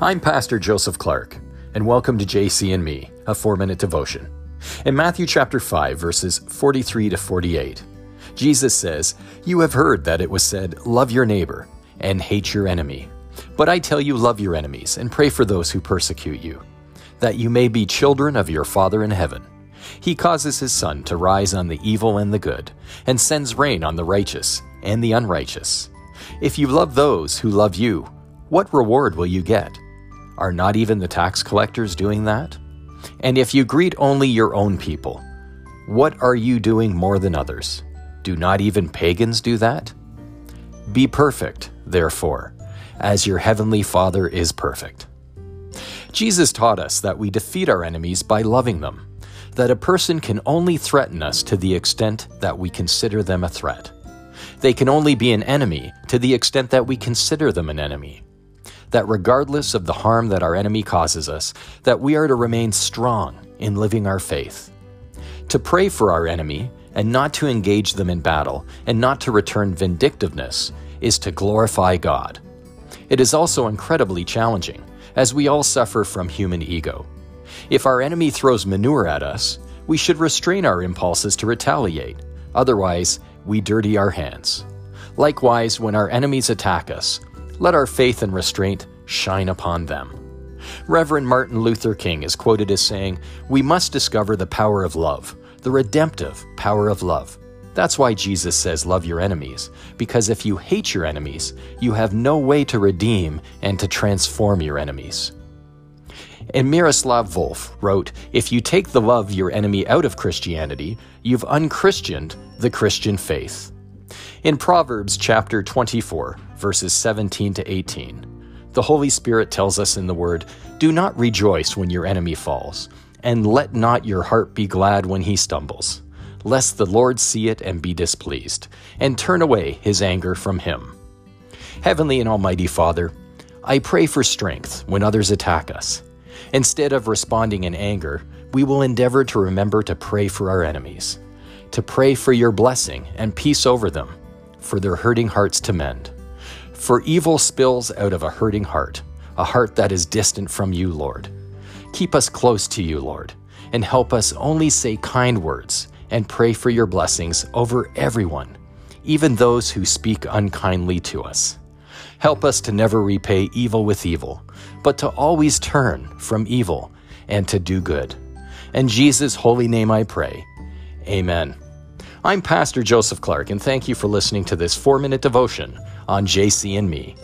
I'm Pastor Joseph Clark, and welcome to JC and Me, a four minute devotion. In Matthew chapter 5, verses 43 to 48, Jesus says, You have heard that it was said, Love your neighbor and hate your enemy. But I tell you, love your enemies and pray for those who persecute you, that you may be children of your Father in heaven. He causes his sun to rise on the evil and the good, and sends rain on the righteous and the unrighteous. If you love those who love you, what reward will you get? Are not even the tax collectors doing that? And if you greet only your own people, what are you doing more than others? Do not even pagans do that? Be perfect, therefore, as your heavenly Father is perfect. Jesus taught us that we defeat our enemies by loving them, that a person can only threaten us to the extent that we consider them a threat. They can only be an enemy to the extent that we consider them an enemy. That regardless of the harm that our enemy causes us, that we are to remain strong in living our faith. To pray for our enemy and not to engage them in battle and not to return vindictiveness is to glorify God. It is also incredibly challenging, as we all suffer from human ego. If our enemy throws manure at us, we should restrain our impulses to retaliate. Otherwise, we dirty our hands. Likewise, when our enemies attack us, let our faith and restraint shine upon them. Reverend Martin Luther King is quoted as saying, We must discover the power of love, the redemptive power of love. That's why Jesus says, Love your enemies, because if you hate your enemies, you have no way to redeem and to transform your enemies. And Miroslav Volf wrote, If you take the love your enemy out of Christianity, you've unchristianed the Christian faith. In Proverbs chapter 24, verses 17 to 18, the Holy Spirit tells us in the Word, Do not rejoice when your enemy falls, and let not your heart be glad when he stumbles, lest the Lord see it and be displeased, and turn away his anger from him. Heavenly and Almighty Father, I pray for strength when others attack us. Instead of responding in anger, we will endeavor to remember to pray for our enemies, to pray for your blessing and peace over them, for their hurting hearts to mend. For evil spills out of a hurting heart, a heart that is distant from you, Lord. Keep us close to you, Lord, and help us only say kind words and pray for your blessings over everyone, even those who speak unkindly to us. Help us to never repay evil with evil, but to always turn from evil and to do good. In Jesus' holy name I pray. Amen. I'm Pastor Joseph Clark, and thank you for listening to this four minute devotion on JC and Me.